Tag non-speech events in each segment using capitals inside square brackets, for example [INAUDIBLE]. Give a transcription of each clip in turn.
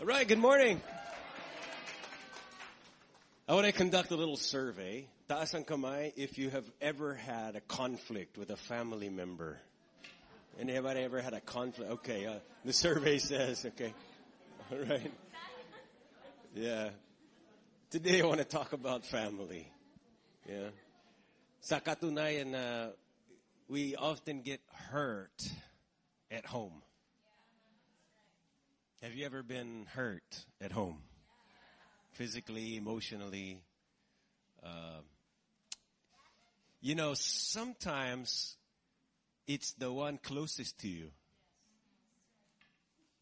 All right, good morning. I want to conduct a little survey. Taas ang kamay if you have ever had a conflict with a family member. Anybody ever had a conflict? Okay, uh, the survey [LAUGHS] says, okay. All right. Yeah. Today I want to talk about family. Yeah. Sa katunayan na we often get hurt at home. Have you ever been hurt at home? Physically, emotionally. Uh, you know, sometimes it's the one closest to you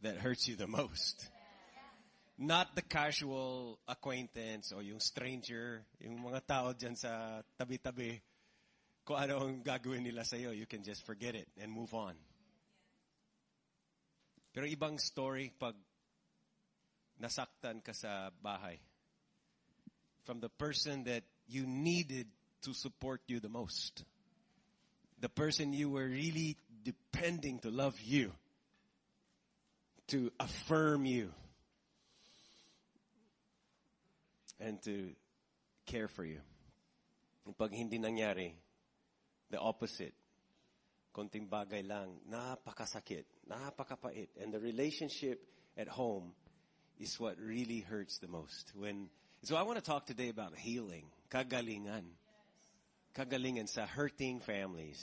that hurts you the most. Not the casual acquaintance or yung stranger, yung mga tao dyan sa tabi-tabi. Kung ano ang gagawin nila sa'yo, you can just forget it and move on. Pero ibang story pag nasaktan ka sa bahay. From the person that you needed to support you the most. The person you were really depending to love you. To affirm you. And to care for you. Pag hindi nangyari, the opposite. Konting bagay lang, napakasakit, napakapait. And the relationship at home is what really hurts the most. When, so I want to talk today about healing, kagalingan. Kagalingan sa hurting families.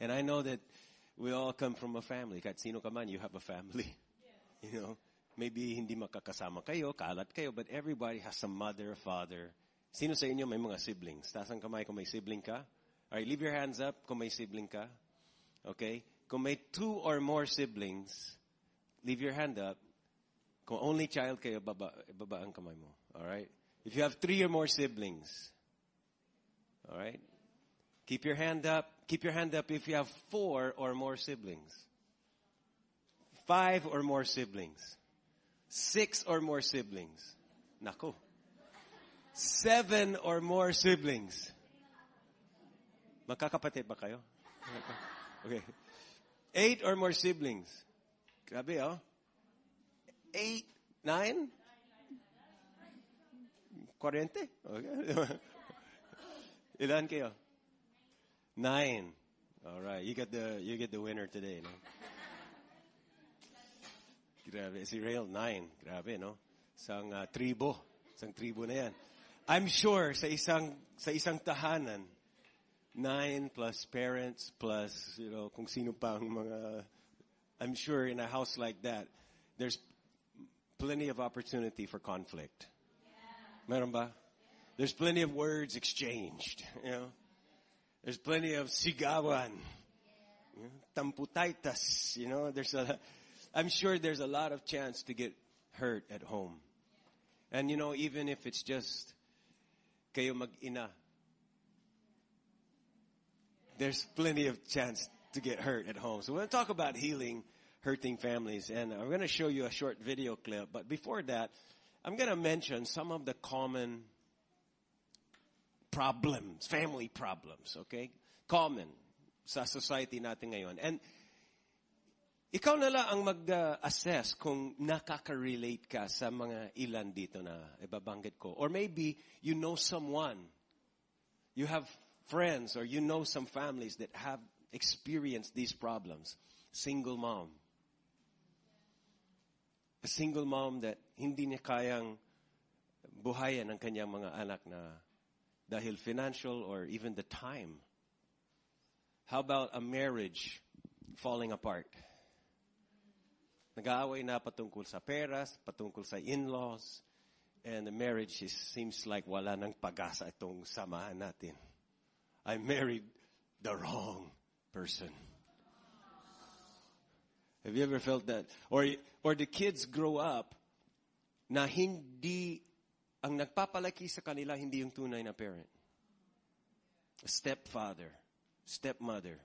And I know that we all come from a family. Kahit sino ka man, you have a family. [LAUGHS] You know, maybe hindi makakasama kayo, kalat kayo, but everybody has a mother, father. Sino sa inyo may mga siblings? Taas ang kamay kung may sibling ka. Alright, leave your hands up kung may sibling ka. Okay? Kung may two or more siblings, leave your hand up. Kung only child kayo, baba, baba ang kamay mo. Alright? If you have three or more siblings, alright? Keep your hand up. Keep your hand up if you have four or more siblings. Five or more siblings. Six or more siblings. Nako. Seven or more siblings. Magkakapatid ba kayo? [LAUGHS] Okay. Eight or more siblings. Grabe, oh. Eight, nine? Quarente? Okay. [LAUGHS] Ilan kayo? Nine. All right. You get the, you get the winner today, no? Grabe. Si Rail, nine. Grabe, no? Isang uh, tribo. Isang tribo na yan. I'm sure sa isang, sa isang tahanan, nine plus parents plus, you know, kung sino pang mga, I'm sure in a house like that, there's plenty of opportunity for conflict. Meron ba? There's plenty of words exchanged, you know. There's plenty of sigawan, tamputaitas, you know. There's a, I'm sure there's a lot of chance to get hurt at home. And you know, even if it's just kayo mag-ina, there's plenty of chance to get hurt at home. So we're going to talk about healing hurting families and I'm going to show you a short video clip. But before that, I'm going to mention some of the common problems, family problems, okay? Common sa society natin ngayon. And ikaw na ang mag-assess kung nakaka-relate ka sa mga ilan dito na ibabanggit ko. Or maybe you know someone. You have friends or you know some families that have experienced these problems. Single mom. A single mom that hindi niya kayang buhayan ang kanyang mga anak na dahil financial or even the time. How about a marriage falling apart? Nag-aaway na patungkol sa peras, patungkol sa in-laws, and the marriage is, seems like wala nang pag-asa itong samahan natin. I married the wrong person. Have you ever felt that? Or, or the kids grow up na hindi, ang nagpapalaki sa kanila hindi yung tunay na parent. A stepfather, stepmother,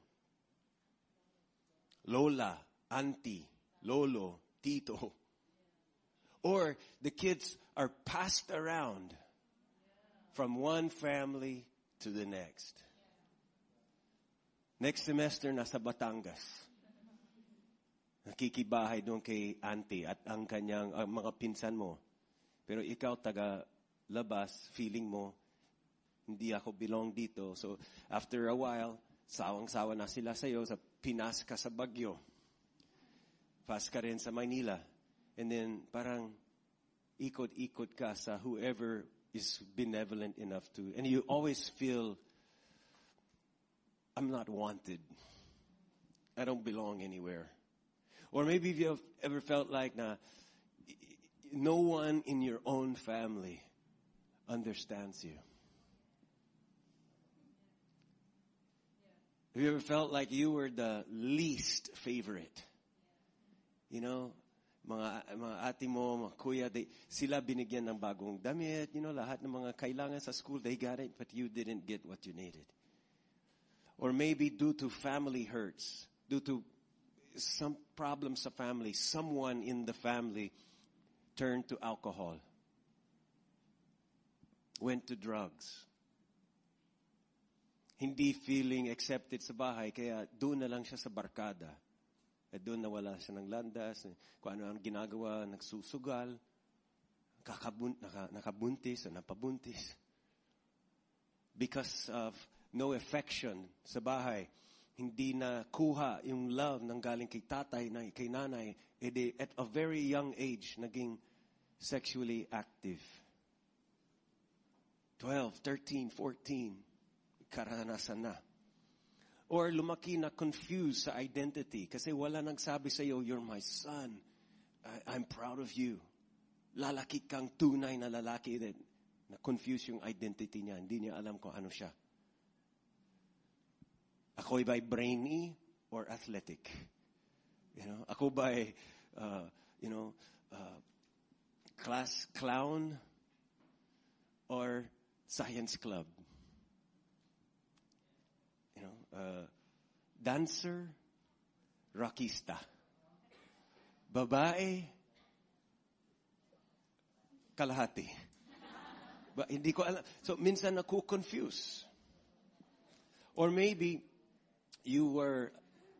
lola, auntie, lolo, tito. Or the kids are passed around from one family to the next. Next semester, nasa Batangas. nakikibahay doon kay auntie at ang kanyang ang mga pinsan mo. Pero ikaw taga labas, feeling mo, hindi ako belong dito. So after a while, sawang-sawa na sila sa'yo sa Pinas ka sa Bagyo. Fast ka rin sa Manila. And then parang ikot-ikot ka sa whoever is benevolent enough to, and you always feel, I'm not wanted. I don't belong anywhere. Or maybe if you've ever felt like na, no one in your own family understands you. Have you ever felt like you were the least favorite? You know, mga, mga ate mo, mga kuya, they, sila binigyan ng bagong damit, you know, lahat ng mga kailangan sa school, they got it, but you didn't get what you needed. Or maybe due to family hurts, due to some problems sa family, someone in the family turned to alcohol, went to drugs, hindi feeling accepted sa bahay, kaya doon na lang siya sa barkada. At doon nawala siya ng landas, kung ano ang ginagawa, nagsusugal, kakabun, naka, nakabuntis o napabuntis. Because of no affection sa bahay, hindi na kuha yung love ng galing kay tatay, na, kay nanay, edi at a very young age, naging sexually active. 12, 13, 14, karanasan na. Or lumaki na confused sa identity kasi wala nagsabi sa iyo, you're my son. I, I'm proud of you. Lalaki kang tunay na lalaki that na confuse yung identity niya. Hindi niya alam kung ano siya. Ako ba'y brainy or athletic? You know, ako ba'y, uh, you know, uh, class clown or science club? You know, uh, dancer, rockista. Babae, kalahati. Ba, hindi ko alam. So, minsan ako confuse. Or maybe, you were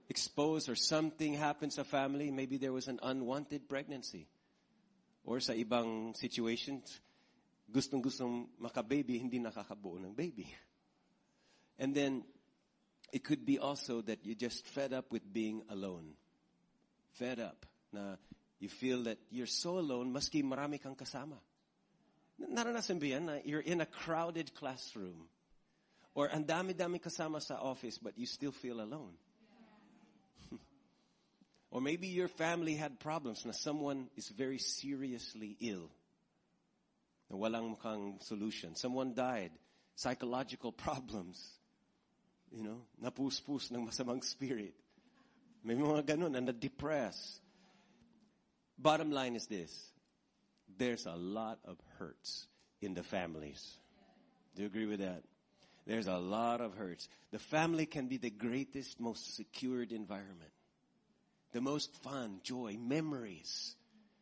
exposed or something happened sa family, maybe there was an unwanted pregnancy. Or sa ibang situations, gustong-gustong makababy, hindi nakakabuo ng baby. And then, it could be also that you're just fed up with being alone. Fed up na you feel that you're so alone, maski marami kang kasama. Naranasan ba yan na you're in a crowded classroom or ang dami-dami kasama sa office but you still feel alone. [LAUGHS] or maybe your family had problems na someone is very seriously ill. Na walang mukhang solution. Someone died. Psychological [LAUGHS] problems. You know, napus-pus ng masamang spirit. May mga ganun, and depressed. Bottom line is this. There's a lot of hurts in the families. Do you agree with that? There's a lot of hurts. The family can be the greatest, most secured environment. The most fun, joy, memories,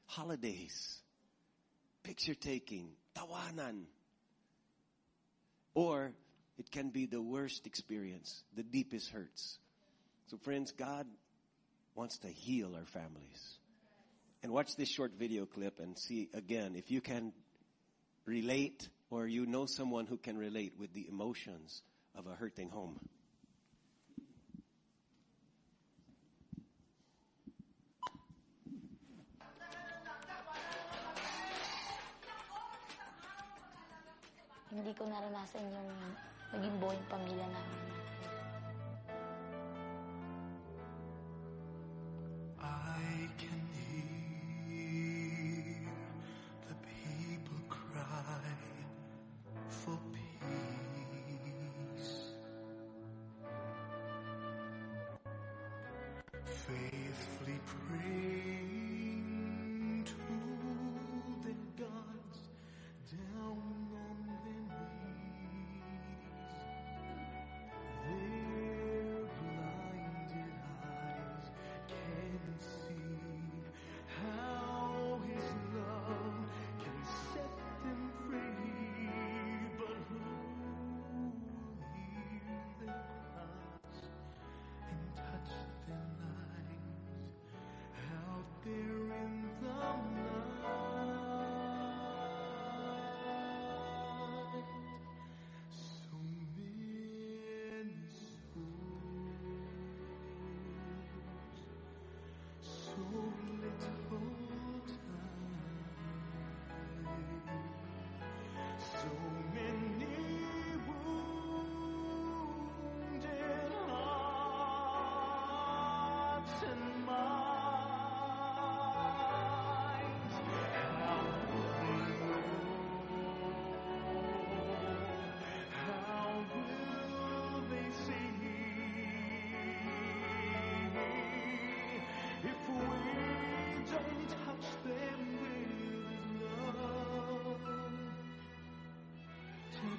holidays, picture taking, tawanan. Or it can be the worst experience, the deepest hurts. So friends, God wants to heal our families. And watch this short video clip and see again if you can relate or you know someone who can relate with the emotions of a hurting home. Hindi ko naranasan yung naging buong pamilya namin. Faithfully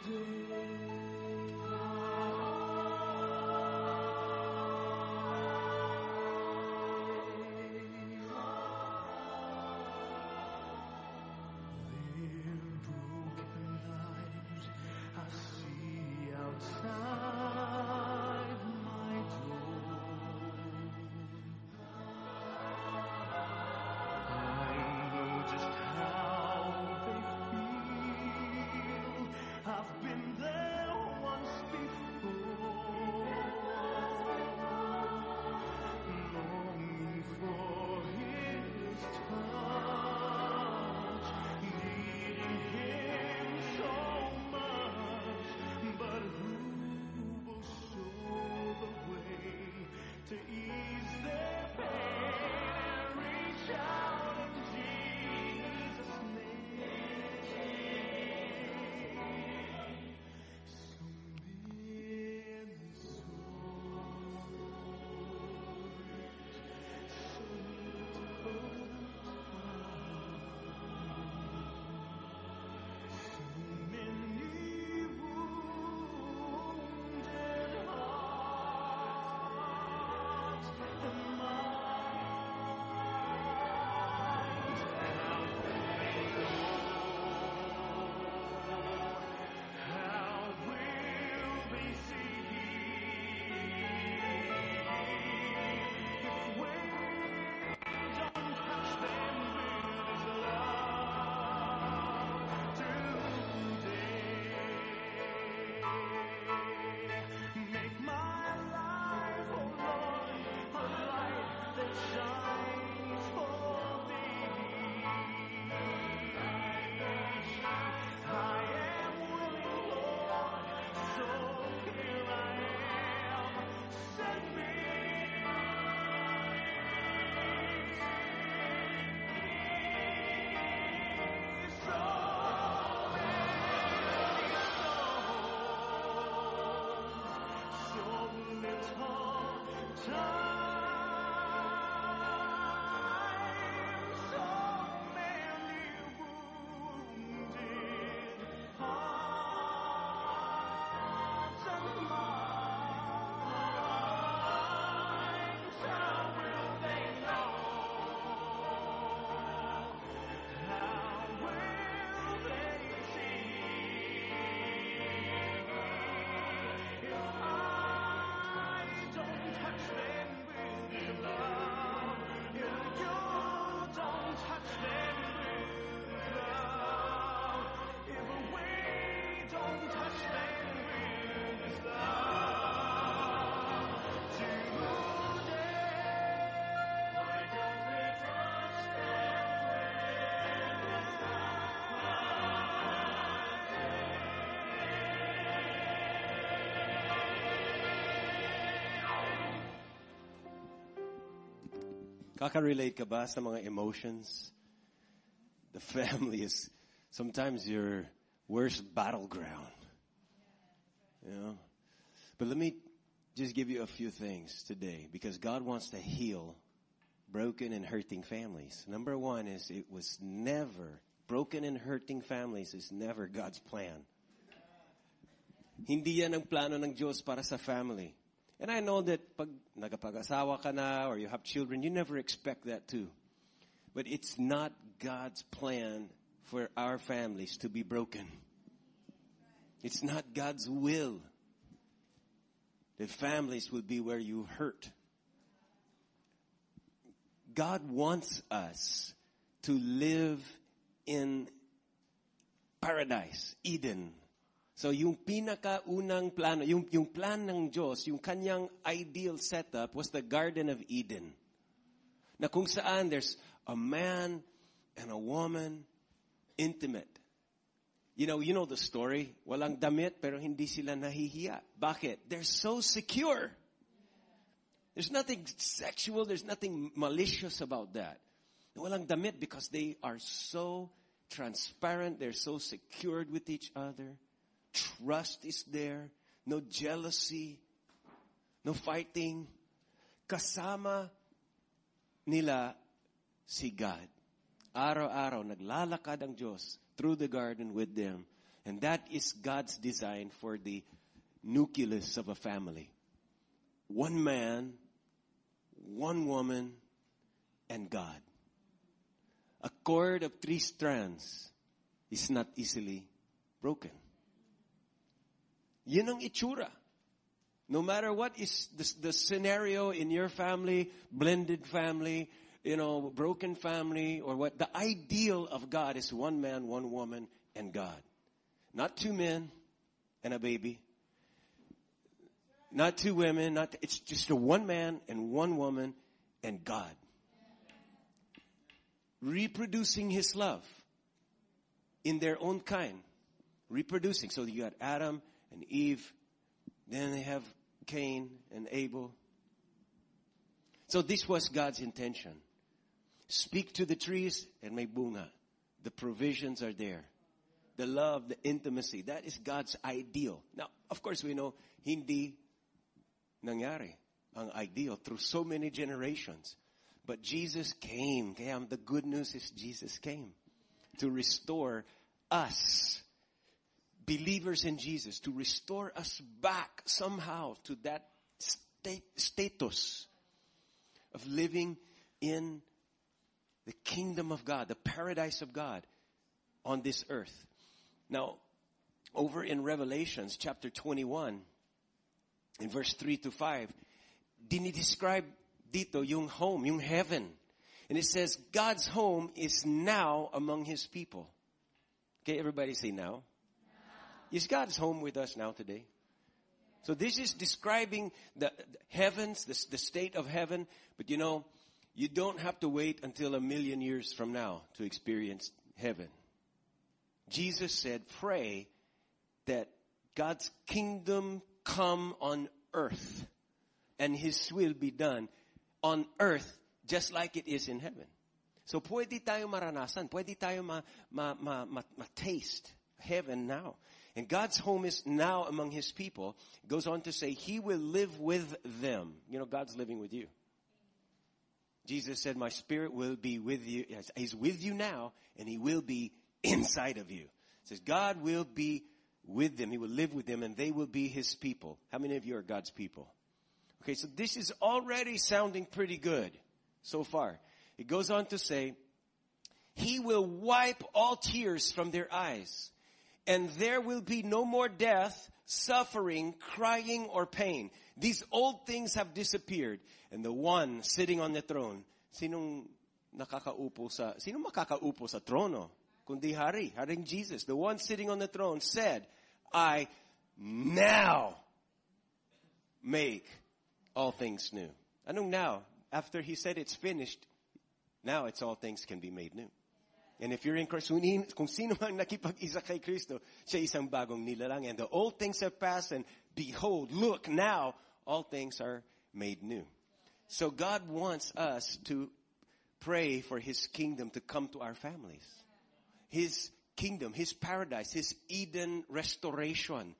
Their to ease time, Kaka-relate ka ba sa mga emotions? The [LAUGHS] family is sometimes your worst battleground. You know? But let me just give you a few things today because God wants to heal broken and hurting families. Number one is it was never, broken and hurting families is never God's plan. Hindi yan ang plano ng Diyos para sa family. And I know that pag nagapag-asawa ka na or you have children, you never expect that too. But it's not God's plan for our families to be broken. It's not God's will that families will be where you hurt. God wants us to live in paradise, Eden. So yung pinakaunang plano, yung, yung plan ng Diyos, yung kanyang ideal setup was the Garden of Eden. Na kung saan there's a man and a woman intimate. You know, you know the story. Walang damit pero hindi sila nahihiya. Bakit? They're so secure. There's nothing sexual, there's nothing malicious about that. Walang damit because they are so transparent, they're so secured with each other. Trust is there, no jealousy, no fighting. Kasama nila si God. Araw-araw, naglalakad ang Diyos through the garden with them. And that is God's design for the nucleus of a family. One man, one woman, and God. A cord of three strands is not easily broken. Yun ang itsura. No matter what is the, the scenario in your family, blended family, you know, broken family, or what, the ideal of God is one man, one woman, and God. Not two men and a baby. Not two women, not, it's just a one man and one woman and God. Reproducing His love in their own kind. Reproducing. So you got Adam and Eve. Then they have Cain and Abel. So this was God's intention. Speak to the trees and may bunga. The provisions are there. The love, the intimacy, that is God's ideal. Now, of course we know, hindi nangyari ang ideal through so many generations. But Jesus came. Kaya the good news is Jesus came to restore us, believers in Jesus, to restore us back somehow to that state, status of living in the kingdom of God, the paradise of God on this earth. Now, over in Revelations chapter 21, in verse 3 to 5, did he describe dito yung home, yung heaven. And it says, God's home is now among His people. Okay, everybody say now. Is God's home with us now today? So this is describing the, the heavens, the, the state of heaven. But you know, you don't have to wait until a million years from now to experience heaven. Jesus said, pray that God's kingdom come on earth and His will be done on earth just like it is in heaven. So pwede tayo maranasan, pwede tayo ma, ma, ma, ma, ma taste heaven now. And God's home is now among His people. It goes on to say, He will live with them. You know, God's living with you. Jesus said, my spirit will be with you. He's with you now and He will be [LAUGHS] inside of you. It says, God will be with them. He will live with them and they will be His people. How many of you are God's people? Okay, so this is already sounding pretty good so far. It goes on to say, He will wipe all tears from their eyes and there will be no more death, suffering, crying, or pain. These old things have disappeared. And the one sitting on the throne, sinong nakakaupo sa, sinong makakaupo sa trono? Kundi hari, haring Jesus. The one sitting on the throne said, I now make all things new. Anong now? After he said it's finished, now it's all things can be made new. And if you're in Christ, kung sino man nakipag-isa kay Kristo, siya isang bagong nilalang. And the old things have passed and behold, look, now all things are made new. So God wants us to pray for His kingdom to come to our families. His kingdom, His paradise, His Eden restoration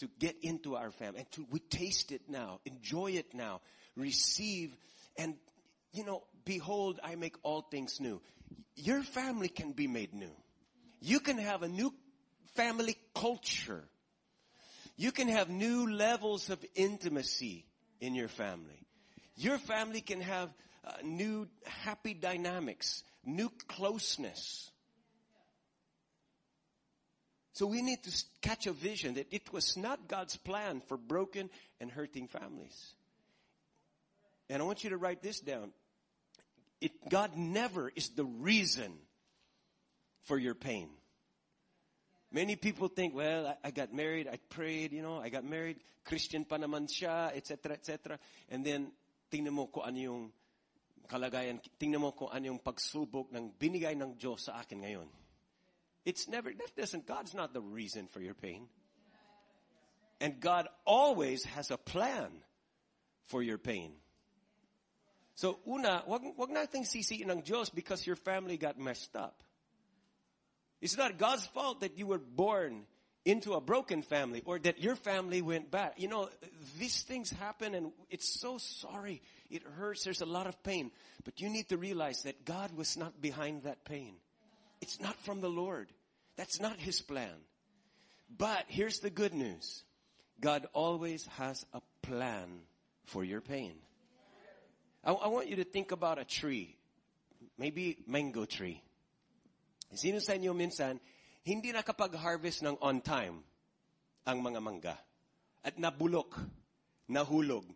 to get into our family and to, we taste it now, enjoy it now, receive and, you know, behold, I make all things new your family can be made new. You can have a new family culture. You can have new levels of intimacy in your family. Your family can have uh, new happy dynamics, new closeness. So we need to catch a vision that it was not God's plan for broken and hurting families. And I want you to write this down it, God never is the reason for your pain. Many people think, well, I, I, got married, I prayed, you know, I got married, Christian pa siya, etc., etc. And then, tingnan mo kung ano yung kalagayan, tingnan mo kung ano yung pagsubok ng binigay ng Diyos sa akin ngayon. It's never, that doesn't, God's not the reason for your pain. And God always has a plan for your pain. So una, wag, wag nating sisiin ng Diyos because your family got messed up. It's not God's fault that you were born into a broken family or that your family went bad. You know, these things happen and it's so sorry. It hurts. There's a lot of pain. But you need to realize that God was not behind that pain. It's not from the Lord. That's not His plan. But here's the good news. God always has a plan for your pain. I, I want you to think about a tree. Maybe mango tree. Sino sa inyo minsan, hindi nakapag-harvest ng on time ang mga mangga. At nabulok, nahulog.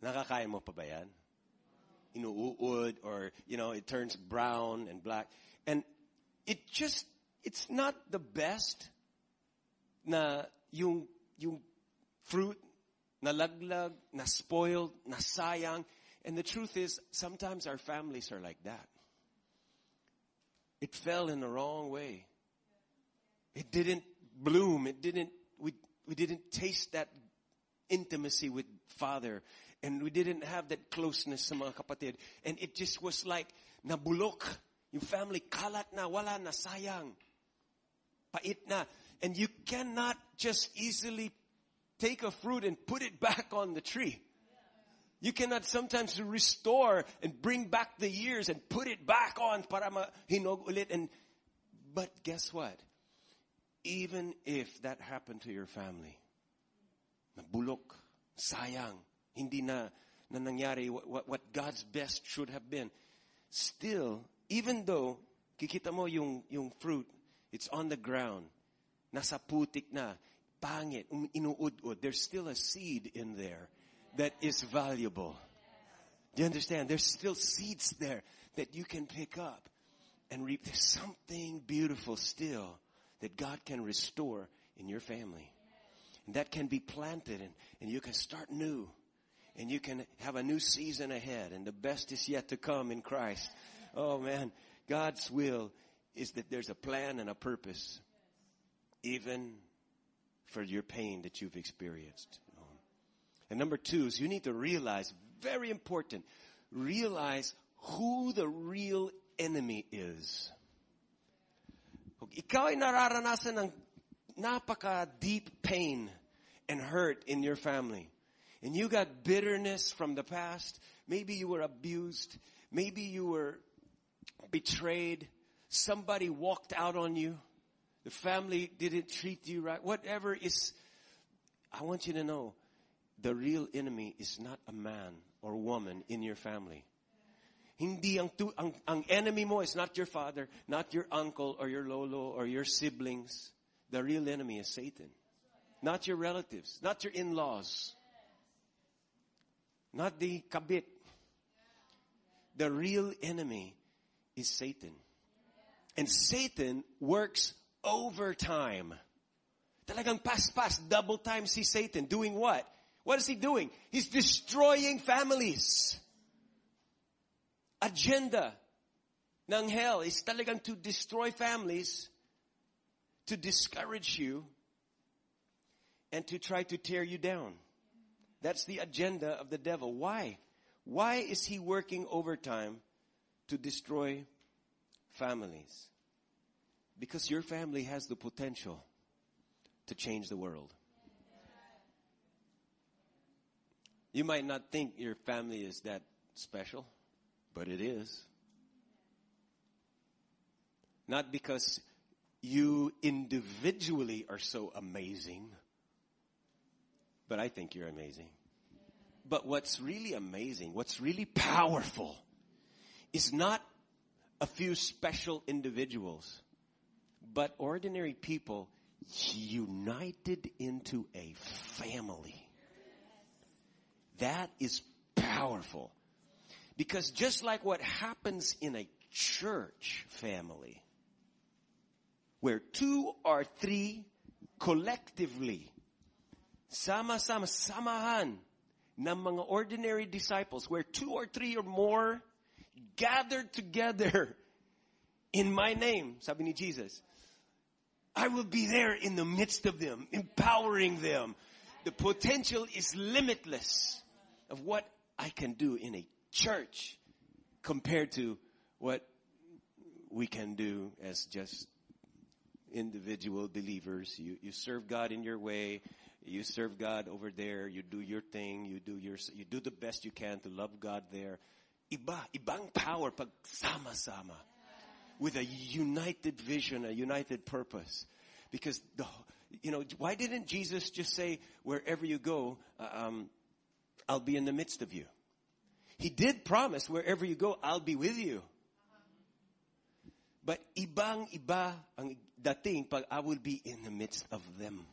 Nakakain mo pa ba yan? Inuuod or, you know, it turns brown and black. And it just, it's not the best na yung, yung fruit nalaglag, na spoiled, nasayang. And the truth is, sometimes our families are like that. It fell in the wrong way. It didn't bloom. It didn't, we, we didn't taste that intimacy with Father. And we didn't have that closeness sa mga kapatid. And it just was like, nabulok. Yung family, kalat na, wala na, sayang. Pait na. And you cannot just easily take a fruit and put it back on the tree. You cannot sometimes restore and bring back the years and put it back on para hinog ulit. And, but guess what? Even if that happened to your family, nabulok, sayang, hindi na, na nangyari what, what, what God's best should have been. Still, even though, kikita mo yung, yung fruit, it's on the ground, nasa putik na, pangit, um, inuud-ud, there's still a seed in there that is valuable. Do you understand? There's still seeds there that you can pick up and reap. There's something beautiful still that God can restore in your family. And that can be planted and, and you can start new. And you can have a new season ahead and the best is yet to come in Christ. Oh man, God's will is that there's a plan and a purpose. Even for your pain that you've experienced. And number two is you need to realize, very important, realize who the real enemy is. Ikaw ay nararanasan ng napaka deep pain and hurt in your family, and you got bitterness from the past, maybe you were abused, maybe you were betrayed, somebody walked out on you, the family didn't treat you right, whatever is, I want you to know, the real enemy is not a man or woman in your family. Hindi ang, ang enemy mo is not your father, not your uncle or your lolo or your siblings. The real enemy is Satan. Not your relatives, not your in-laws, not the kabit. The real enemy is Satan. And Satan works overtime. Talagang pas-pas, double time si Satan. Doing what? What is he doing? He's destroying families. Agenda ng hell is talagang to destroy families, to discourage you, and to try to tear you down. That's the agenda of the devil. Why? Why is he working overtime to destroy families? Because your family has the potential to change the world. You might not think your family is that special, but it is. Not because you individually are so amazing, but I think you're amazing. But what's really amazing, what's really powerful, is not a few special individuals, but ordinary people united into a family. That is powerful. Because just like what happens in a church family, where two or three collectively, sama-sama, samahan ng mga ordinary disciples, where two or three or more gathered together [LAUGHS] in my name, sabi ni Jesus, I will be there in the midst of them, empowering them. The potential is limitless of what I can do in a church compared to what we can do as just individual believers. You, you serve God in your way. You serve God over there. You do your thing. You do your, you do the best you can to love God there. Iba, ibang power pag sama-sama. With a united vision, a united purpose. Because the, you know, why didn't Jesus just say, wherever you go, uh, um, I'll be in the midst of you? He did promise, wherever you go, I'll be with you. But ibang iba ang dating pag I will be in the midst of them.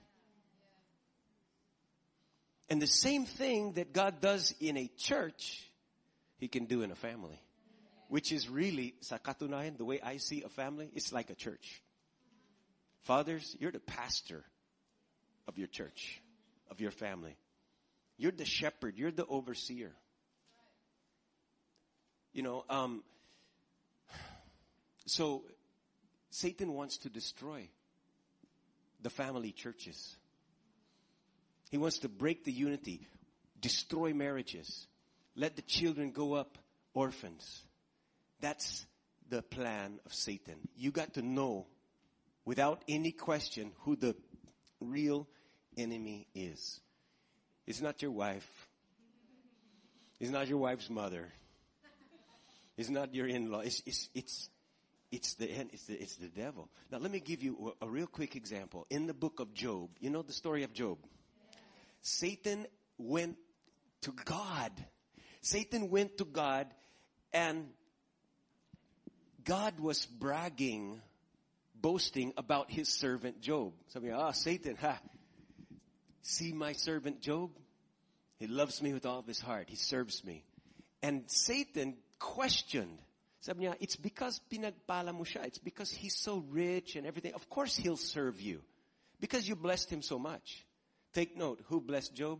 And the same thing that God does in a church, He can do in a family. Which is really, sa katunayan, the way I see a family, it's like a church. Fathers, you're the pastor of your church, of your family. You're the shepherd. You're the overseer. You know, um, so Satan wants to destroy the family churches. He wants to break the unity, destroy marriages, let the children go up orphans. That's the plan of Satan. You got to know without any question who the real enemy is. It's not your wife. It's not your wife's mother. It's not your in-law. It's, it's, it's, it's the, it's the, it's the devil. Now let me give you a, a real quick example. In the book of Job, you know the story of Job? Satan went to God. Satan went to God and God was bragging, boasting about his servant Job. Niya, ah, Satan, ha, see my servant Job? He loves me with all of his heart. He serves me. And Satan questioned. Sabi niya, it's because pinagpala mo siya. It's because he's so rich and everything. Of course he'll serve you. Because you blessed him so much. Take note, who blessed Job?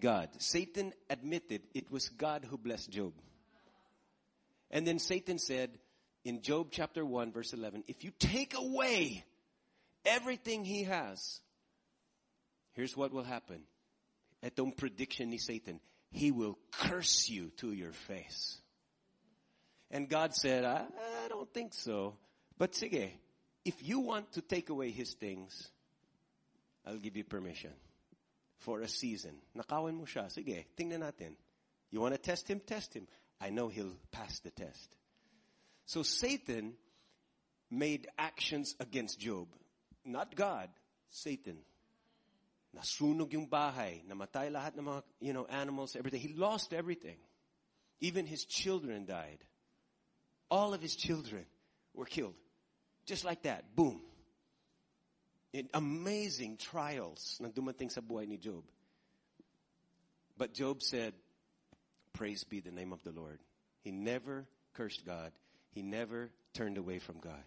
God. Satan admitted it was God who blessed Job. And then Satan said in Job chapter 1 verse 11, if you take away everything he has, here's what will happen. Etong prediction ni Satan, he will curse you to your face. And God said, I, I don't think so. But sige, if you want to take away his things, I'll give you permission for a season. Nakawan mo siya. Sige, tingnan natin. You want to test him? Test him. I know he'll pass the test. So Satan made actions against Job. Not God, Satan. Nasunog yung bahay, namatay lahat ng mga, you know, animals, everything. He lost everything. Even his children died. All of his children were killed. Just like that. Boom. In amazing trials na dumating sa buhay ni Job. But Job said, praise be the name of the Lord. He never cursed God. He never turned away from God.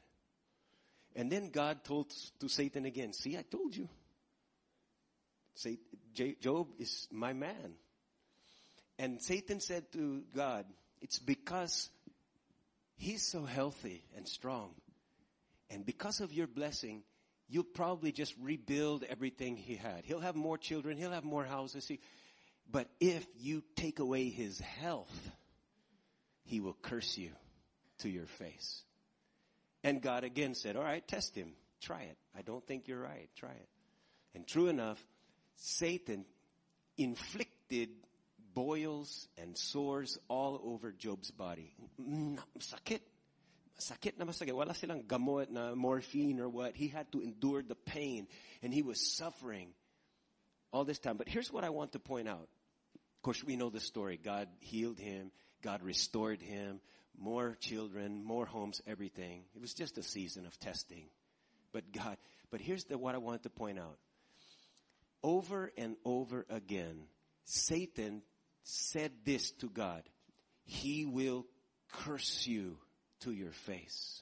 And then God told to Satan again, see, I told you. Say, Job is my man. And Satan said to God, it's because he's so healthy and strong. And because of your blessing, you'll probably just rebuild everything he had. He'll have more children. He'll have more houses. He, but if you take away his health, he will curse you to your face. And God again said, all right, test him. Try it. I don't think you're right. Try it. And true enough, Satan inflicted boils and sores all over Job's body. Sakit. Sakit na masakit. Wala silang gamot na morphine or what. He had to endure the pain and he was suffering all this time. But here's what I want to point out. Course, we know the story. God healed him. God restored him. More children, more homes, everything. It was just a season of testing. But God, but here's the, what I wanted to point out. Over and over again, Satan said this to God. He will curse you to your face.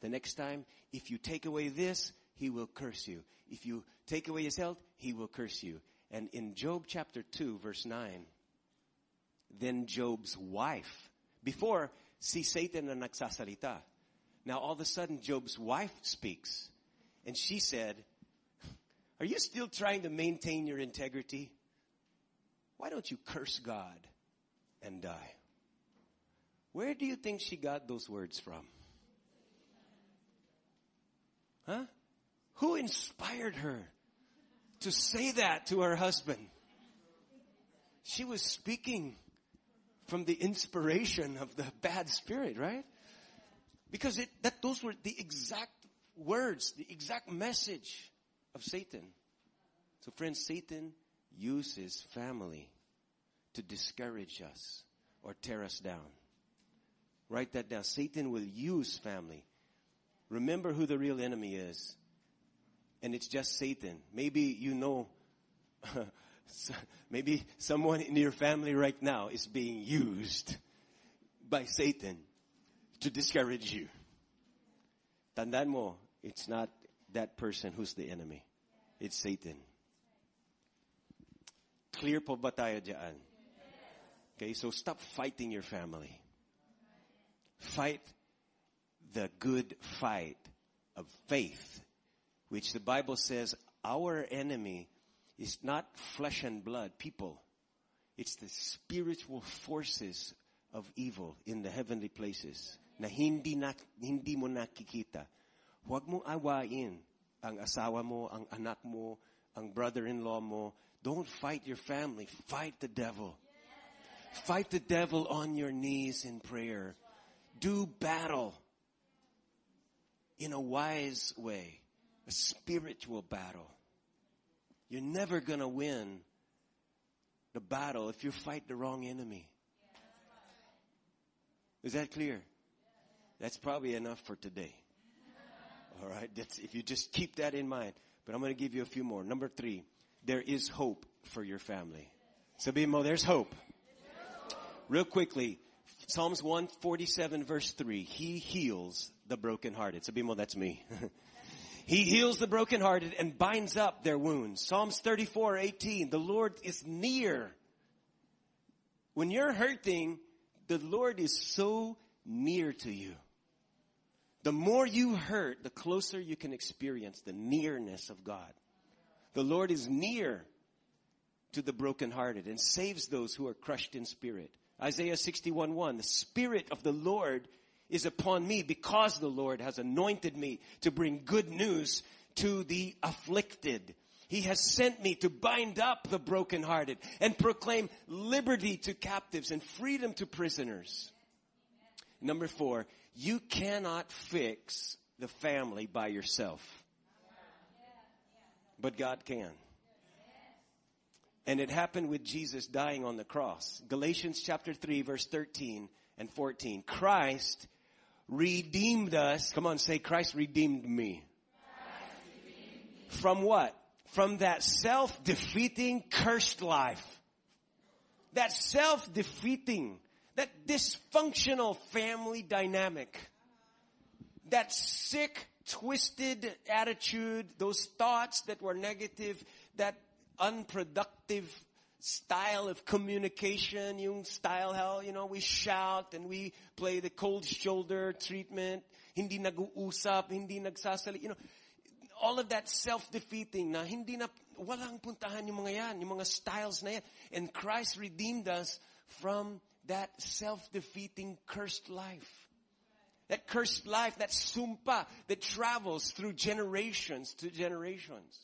The next time, if you take away this, he will curse you. If you take away his health, he will curse you. And in Job chapter 2 verse 9, then Job's wife, before, si Satan na nagsasalita. Now all of a sudden Job's wife speaks. And she said, are you still trying to maintain your integrity? Why don't you curse God and die? Where do you think she got those words from? Huh? Who inspired her to say that to her husband? She was speaking from the inspiration of the bad spirit, right? Because it, that those were the exact words, the exact message of Satan. So friends, Satan uses family to discourage us or tear us down. Write that down. Satan will use family. Remember who the real enemy is. And it's just Satan. Maybe you know, [LAUGHS] maybe someone in your family right now is being used by Satan to discourage you. Tandaan mo, it's not that person who's the enemy. It's Satan. Clear po ba tayo dyan? Okay, so stop fighting your family. Fight the good fight of faith, which the Bible says our enemy is not flesh and blood, people. It's the spiritual forces of evil in the heavenly places na hindi, na, hindi mo nakikita. Huwag mo awain ang asawa mo, ang anak mo, ang brother-in-law mo. Don't fight your family. Fight the devil. Fight the devil on your knees in prayer. Do battle in a wise way, a spiritual battle. You're never gonna win the battle if you fight the wrong enemy. Is that clear? That's probably enough for today. All right. That's, if you just keep that in mind. But I'm going to give you a few more. Number three, there is hope for your family. Sabihin mo, there's hope. Real quickly, Psalms 147 verse 3. He heals the brokenhearted. Sabihin mo, that's me. [LAUGHS] he heals the brokenhearted and binds up their wounds. Psalms 34, 18. The Lord is near. When you're hurting, the Lord is so near to you. The more you hurt, the closer you can experience the nearness of God. The Lord is near to the brokenhearted and saves those who are crushed in spirit. Isaiah 61 1, the Spirit of the Lord is upon me because the Lord has anointed me to bring good news to the afflicted. He has sent me to bind up the brokenhearted and proclaim liberty to captives and freedom to prisoners. Number four, you cannot fix the family by yourself. But God can. And it happened with Jesus dying on the cross. Galatians chapter 3 verse 13 and 14. Christ redeemed us. Come on, say Christ redeemed me. From what? From that self-defeating cursed life. That self-defeating, that dysfunctional family dynamic. That sick, twisted attitude, those thoughts that were negative, that unproductive style of communication, yung style how, you know, we shout and we play the cold shoulder treatment, hindi nag-uusap, hindi nagsasali, you know, all of that self-defeating na hindi na, walang puntahan yung mga yan, yung mga styles na yan. And Christ redeemed us from that self-defeating cursed life. That cursed life, that sumpa that travels through generations to generations.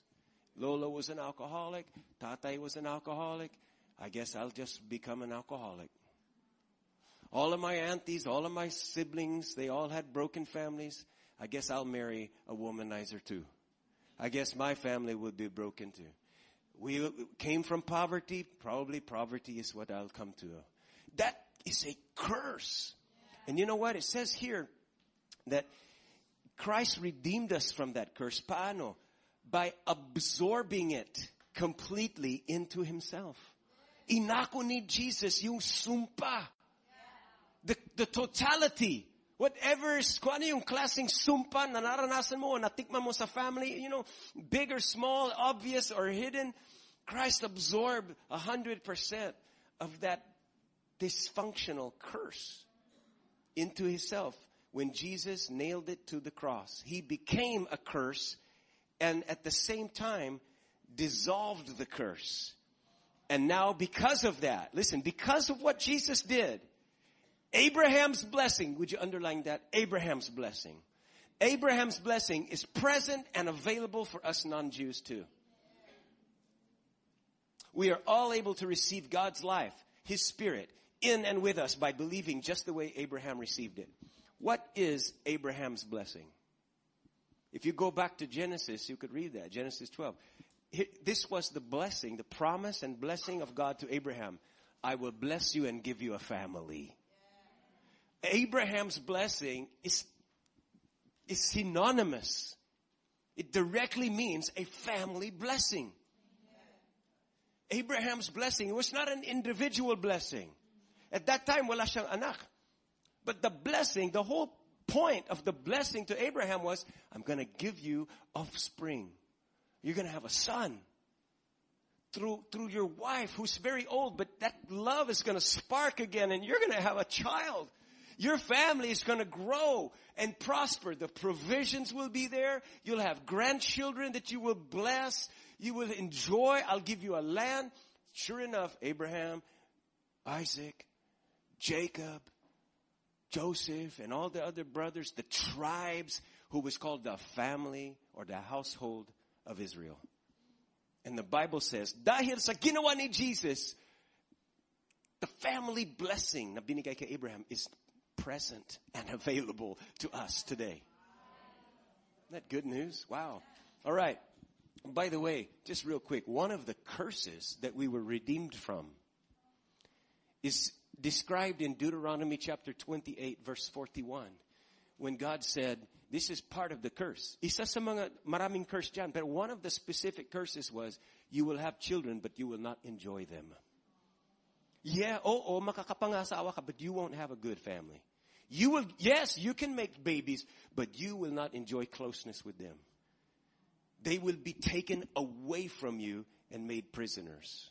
Lola was an alcoholic. Tatay was an alcoholic. I guess I'll just become an alcoholic. All of my aunties, all of my siblings, they all had broken families. I guess I'll marry a womanizer too. I guess my family would be broken too. We came from poverty. Probably poverty is what I'll come to. That is a curse. And you know what? It says here that Christ redeemed us from that curse. Paano? By absorbing it completely into himself. Inako ni Jesus yung sumpa. The, the totality. Whatever, kung ano yung klaseng sumpa na naranasan mo natikman mo sa family, you know, big or small, obvious or hidden, Christ absorbed a hundred percent of that dysfunctional curse into himself when Jesus nailed it to the cross. He became a curse and at the same time dissolved the curse. And now because of that, listen, because of what Jesus did, Abraham's blessing, would you underline that? Abraham's blessing. Abraham's blessing is present and available for us non-Jews too. We are all able to receive God's life, His Spirit, in and with us by believing just the way Abraham received it. What is Abraham's blessing? If you go back to Genesis, you could read that, Genesis 12. This was the blessing, the promise and blessing of God to Abraham. I will bless you and give you a family. Abraham's blessing is, is synonymous. It directly means a family blessing. Abraham's blessing was not an individual blessing. At that time, anak. But the blessing, the whole point of the blessing to Abraham was, I'm gonna give you offspring. You're gonna have a son. Through, through your wife who's very old, but that love is gonna spark again and you're gonna have a child. Your family is gonna grow and prosper. The provisions will be there. You'll have grandchildren that you will bless. You will enjoy. I'll give you a land. Sure enough, Abraham, Isaac, Jacob, Joseph and all the other brothers, the tribes who was called the family or the household of Israel. And the Bible says, dahil sa ginawa ni Jesus, the family blessing na binigay kay Abraham is present and [LAUGHS] available to us today. Isn't that good news? Wow. All right. By the way, just real quick, one of the curses that we were redeemed from is described in Deuteronomy chapter 28 verse 41 when God said, this is part of the curse. Isa sa mga maraming curse dyan, but one of the specific curses was, you will have children but you will not enjoy them. Yeah, oo, makakapangasawa ka, but you won't have a good family. You will, yes, you can make babies, but you will not enjoy closeness with them. They will be taken away from you and made prisoners.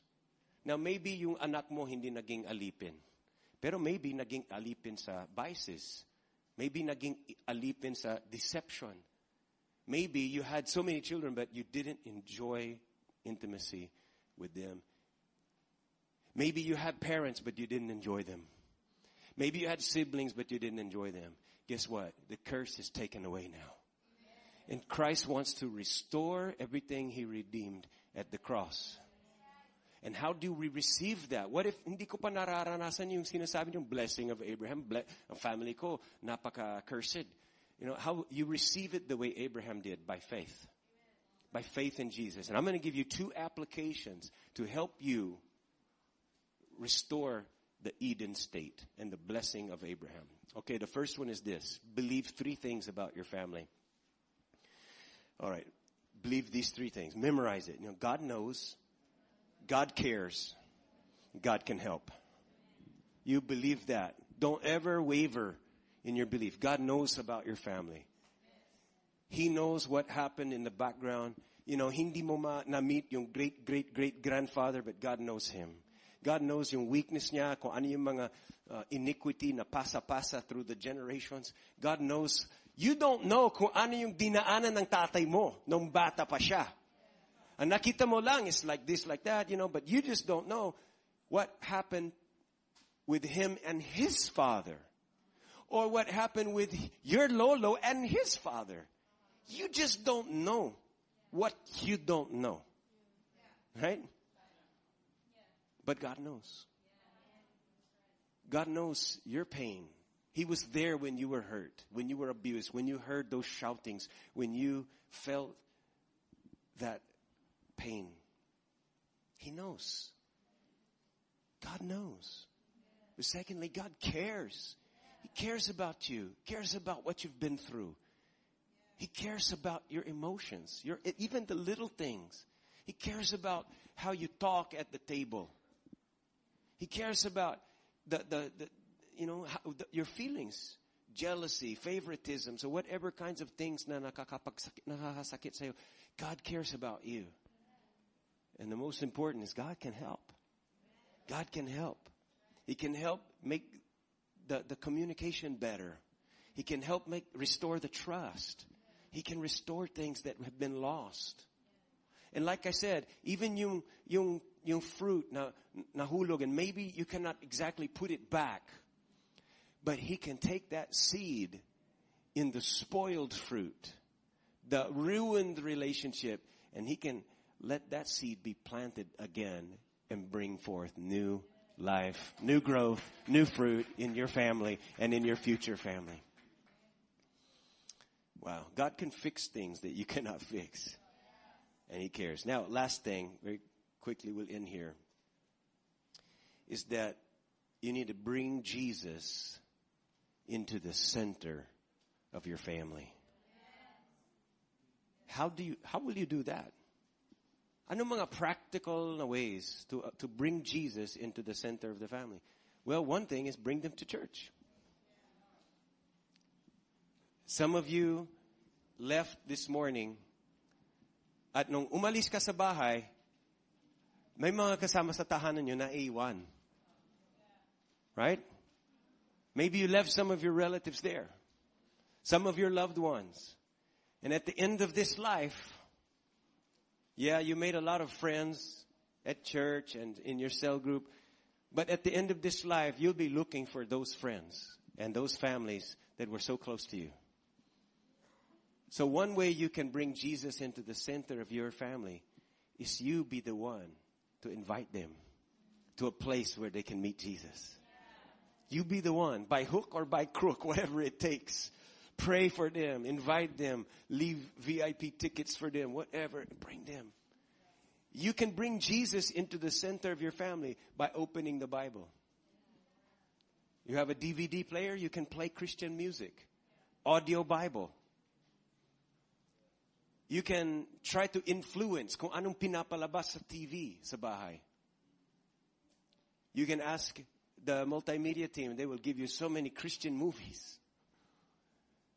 Now maybe yung anak mo hindi naging alipin. Pero maybe naging alipin sa vices. Maybe naging alipin sa deception. Maybe you had so many children but you didn't enjoy intimacy with them. Maybe you had parents but you didn't enjoy them. Maybe you had siblings but you didn't enjoy them. Guess what? The curse is taken away now. And Christ wants to restore everything He redeemed at the cross. And how do we receive that? What if hindi ko pa nararanasan yung sinasabi yung blessing of Abraham? Ble- family ko, napaka-cursed. You know, how you receive it the way Abraham did, by faith. By faith in Jesus. And I'm going to give you two applications to help you restore the Eden state and the blessing of Abraham. Okay, the first one is this. Believe three things about your family. All right. Believe these three things. Memorize it. You know, God knows. God cares. God can help. You believe that. Don't ever waver in your belief. God knows about your family. He knows what happened in the background. You know, hindi mo ma na-meet yung great, great, great grandfather, but God knows him. God knows yung weakness niya, kung ano yung mga uh, iniquity na pasa-pasa through the generations. God knows. You don't know kung ano yung dinaanan ng tatay mo nung bata pa siya. Ang nakita mo lang is like this, like that, you know, but you just don't know what happened with him and his father. Or what happened with your Lolo and his father. You just don't know what you don't know. Right? But God knows. God knows your pain. He was there when you were hurt, when you were abused, when you heard those shoutings, when you felt that pain. He knows. God knows. But secondly, God cares. He cares about you, cares about what you've been through. He cares about your emotions, your, even the little things. He cares about how you talk at the table. He cares about the, the, the you know, how, the, your feelings, jealousy, favoritism, so whatever kinds of things na God cares about you. And the most important is God can help. God can help. He can help make the, the communication better. He can help make, restore the trust. He can restore things that have been lost. And like I said, even yung, yung, yung fruit na, nahulog and maybe you cannot exactly put it back. But he can take that seed in the spoiled fruit, the ruined relationship, and he can let that seed be planted again and bring forth new life, new growth, new fruit in your family and in your future family. Wow. God can fix things that you [LAUGHS] cannot fix. And He cares. Now, last thing, very quickly we'll end here, is that you need to bring Jesus into the center of your family. How do you, how will you do that? Ano mga practical na ways to, uh, to bring Jesus into the center of the family? Well, one thing is bring them to church. Some of you left this morning at nung umalis ka sa bahay, may mga kasama sa tahanan nyo na iwan. Right? Maybe you left some of your relatives there. Some of your loved ones. And at the end of this life, yeah, you made a lot of friends at church and in your cell group. But at the end of this life, you'll be looking for those friends and those families that were so close to you. So one way you can bring Jesus into the center of your family is you be the one to invite them to a place where they can meet Jesus. You be the one, by hook or by crook, [LAUGHS] whatever it takes. Pray for them, invite them, leave VIP tickets for them, whatever, bring them. You can bring Jesus into the center of your family by opening the Bible. You have a DVD player, you can play Christian music. Audio Bible. You can try to influence kung anong pinapalabas sa TV sa bahay. You can ask the multimedia team, they will give you so many Christian movies.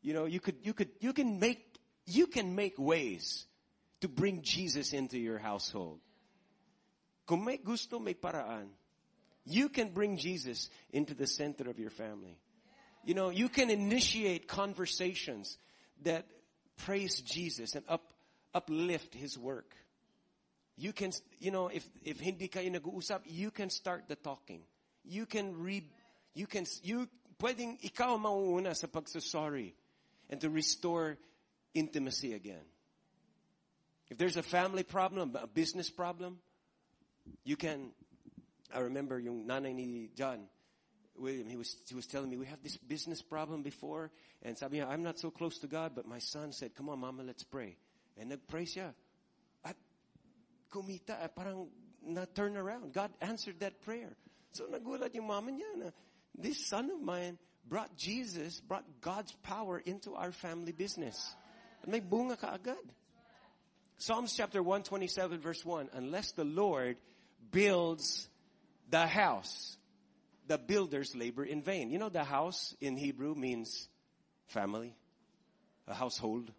You know, you could, you could, you can make, you can make ways to bring Jesus into your household. Kung may gusto, may paraan. You can bring Jesus into the center of your family. You know, you can initiate conversations that praise Jesus and up, uplift His work. You can, you know, if, if hindi kayo nag-uusap, you can start the talking. You can read, you can, you, pwedeng ikaw mauuna sa pagsasorry and to restore intimacy again. If there's a family problem, a business problem, you can, I remember yung nanay ni John, William, he was, he was telling me, we have this business problem before, and sabi niya, I'm not so close to God, but my son said, come on mama, let's pray. And nag-pray siya. At kumita, parang na-turn around. God answered that prayer. So nagulat yung mama niya na, this son of mine brought Jesus, brought God's power into our family business. May bunga ka agad. Psalms chapter 127 verse 1, unless the Lord builds the house, the builders labor in vain. You know the house in Hebrew means family, a household.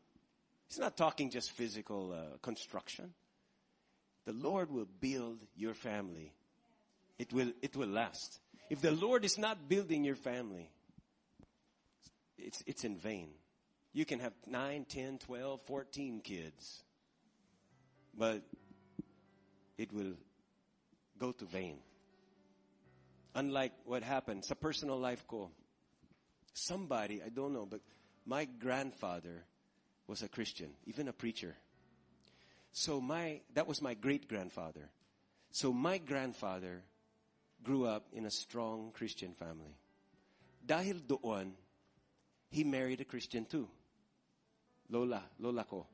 He's not talking just physical uh, construction. The Lord will build your family. It will, it will last. If the Lord is not building your family, it's, it's in vain. You can have 9, 10, 12, 14 kids, but it will go to vain. Unlike what happened sa personal life ko, somebody, I don't know, but my grandfather was a Christian, even a preacher. So my, that was my great grandfather. So my grandfather grew up in a strong Christian family. Dahil doon, he married a Christian too. Lola, lola ko.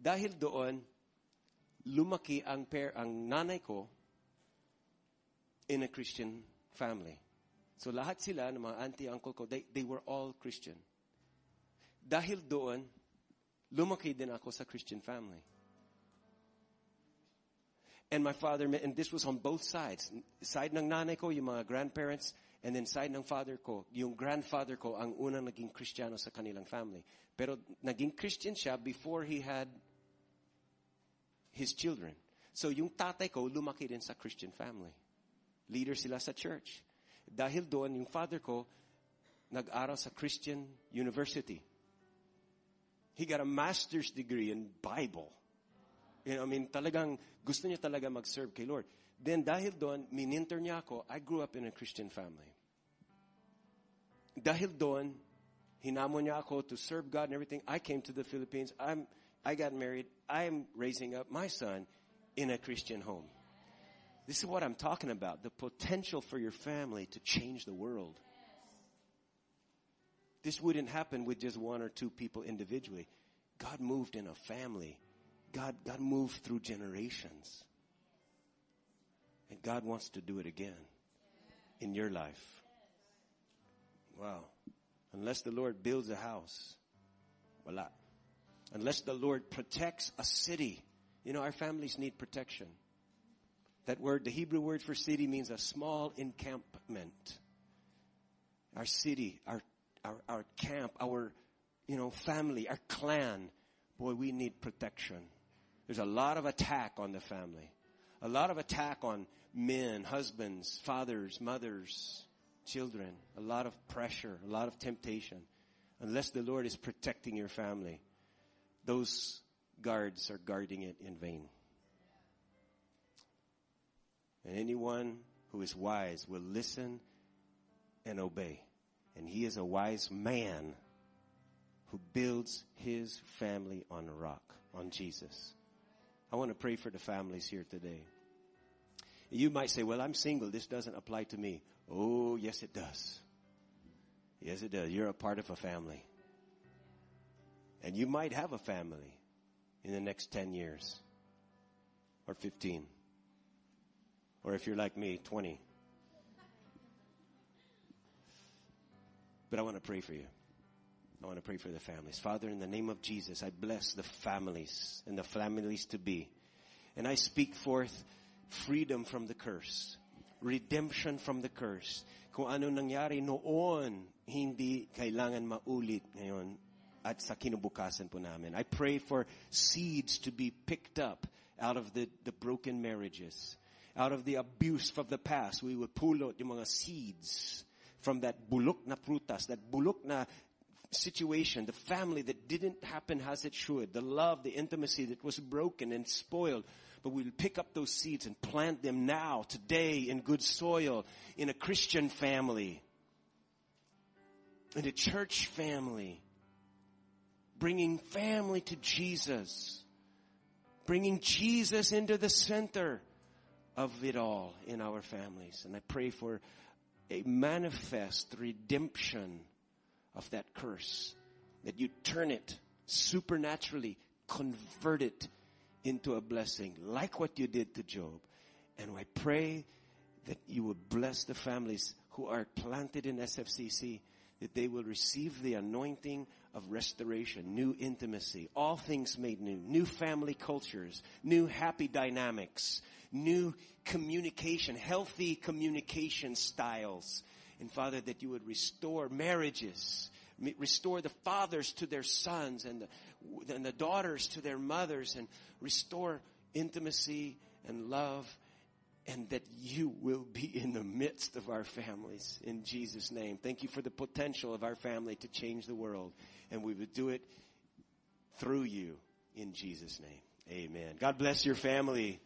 Dahil doon, lumaki ang pair, ang nanay ko in a Christian family. So lahat sila, ng mga auntie, uncle ko, they, they were all Christian. Dahil doon, lumaki din ako sa Christian family. And my father, and this was on both sides. Side ng nanay ko, yung mga grandparents, and then side ng father ko, yung grandfather ko, ang unang naging Kristiyano sa kanilang family. Pero naging Christian siya before he had his children. So yung tatay ko, lumaki din sa Christian family. Leader sila sa church. Dahil doon, yung father ko, nag-aral sa Christian University. He got a master's degree in Bible. You know, I mean, talagang gusto niya talaga mag-serve kay Lord. Then dahil doon, mininter niya ako, I grew up in a Christian family. Dahil doon, hinamon niya ako to serve God and everything. I came to the Philippines. I'm, I got married. I'm raising up my son in a Christian home. This is what I'm talking about. The potential for your family to change the world. This wouldn't happen with just one or two people individually. God moved in a family. God, God moved through generations. And God wants to do it again in your life. Wow. Unless the Lord builds a house, voila. Unless the Lord protects a city. You know, our families need protection. That word, the Hebrew word for city means a small encampment. Our city, our, our, our camp, our, you know, family, our clan. Boy, we need protection. There's a lot of attack on the family. A lot of attack on men, husbands, fathers, mothers, children. A lot of pressure, a lot of temptation. Unless the Lord is protecting your family, those guards are guarding it in vain. And anyone who is wise will listen and obey. And he is a wise man who builds his family on a rock, on Jesus. I want to pray for the families here today. You might say, well, I'm single. This doesn't apply to me. Oh, yes, it does. Yes, it does. You're a part of a family. And you might have a family in the next 10 years or 15. Or if you're like me, 20. But I want to pray for you. I want to pray for the families. Father, in the name of Jesus, I bless the families and the families to be. And I speak forth freedom from the curse. Redemption from the curse. Kung ano nangyari noon, hindi kailangan maulit ngayon at sa kinubukasan po namin. I pray for seeds to be picked up out of the, the broken marriages, out of the abuse of the past. We will pull out yung mga seeds from that bulok na prutas, that bulok na situation, the family that didn't happen as it should, the love, the intimacy that was broken and spoiled. But we'll pick up those seeds and plant them now, today, in good soil, in a Christian family, in a church family, bringing family to Jesus, bringing Jesus into the center of it all in our families. And I pray for a manifest redemption of that curse, that you turn it supernaturally, convert it into a blessing, like what you did to Job. And I pray that you would bless the families who are planted in SFCC, that they will receive the anointing of restoration, new intimacy, all things made new, new family cultures, new happy dynamics, new communication, healthy communication styles. And Father, that you would restore marriages, restore the fathers to their sons and the, and the daughters to their mothers and restore intimacy and love and that you will be in the midst of our families in Jesus name. Thank you for the potential of our family to change the world and we would do it through you in Jesus name. Amen. God bless your family.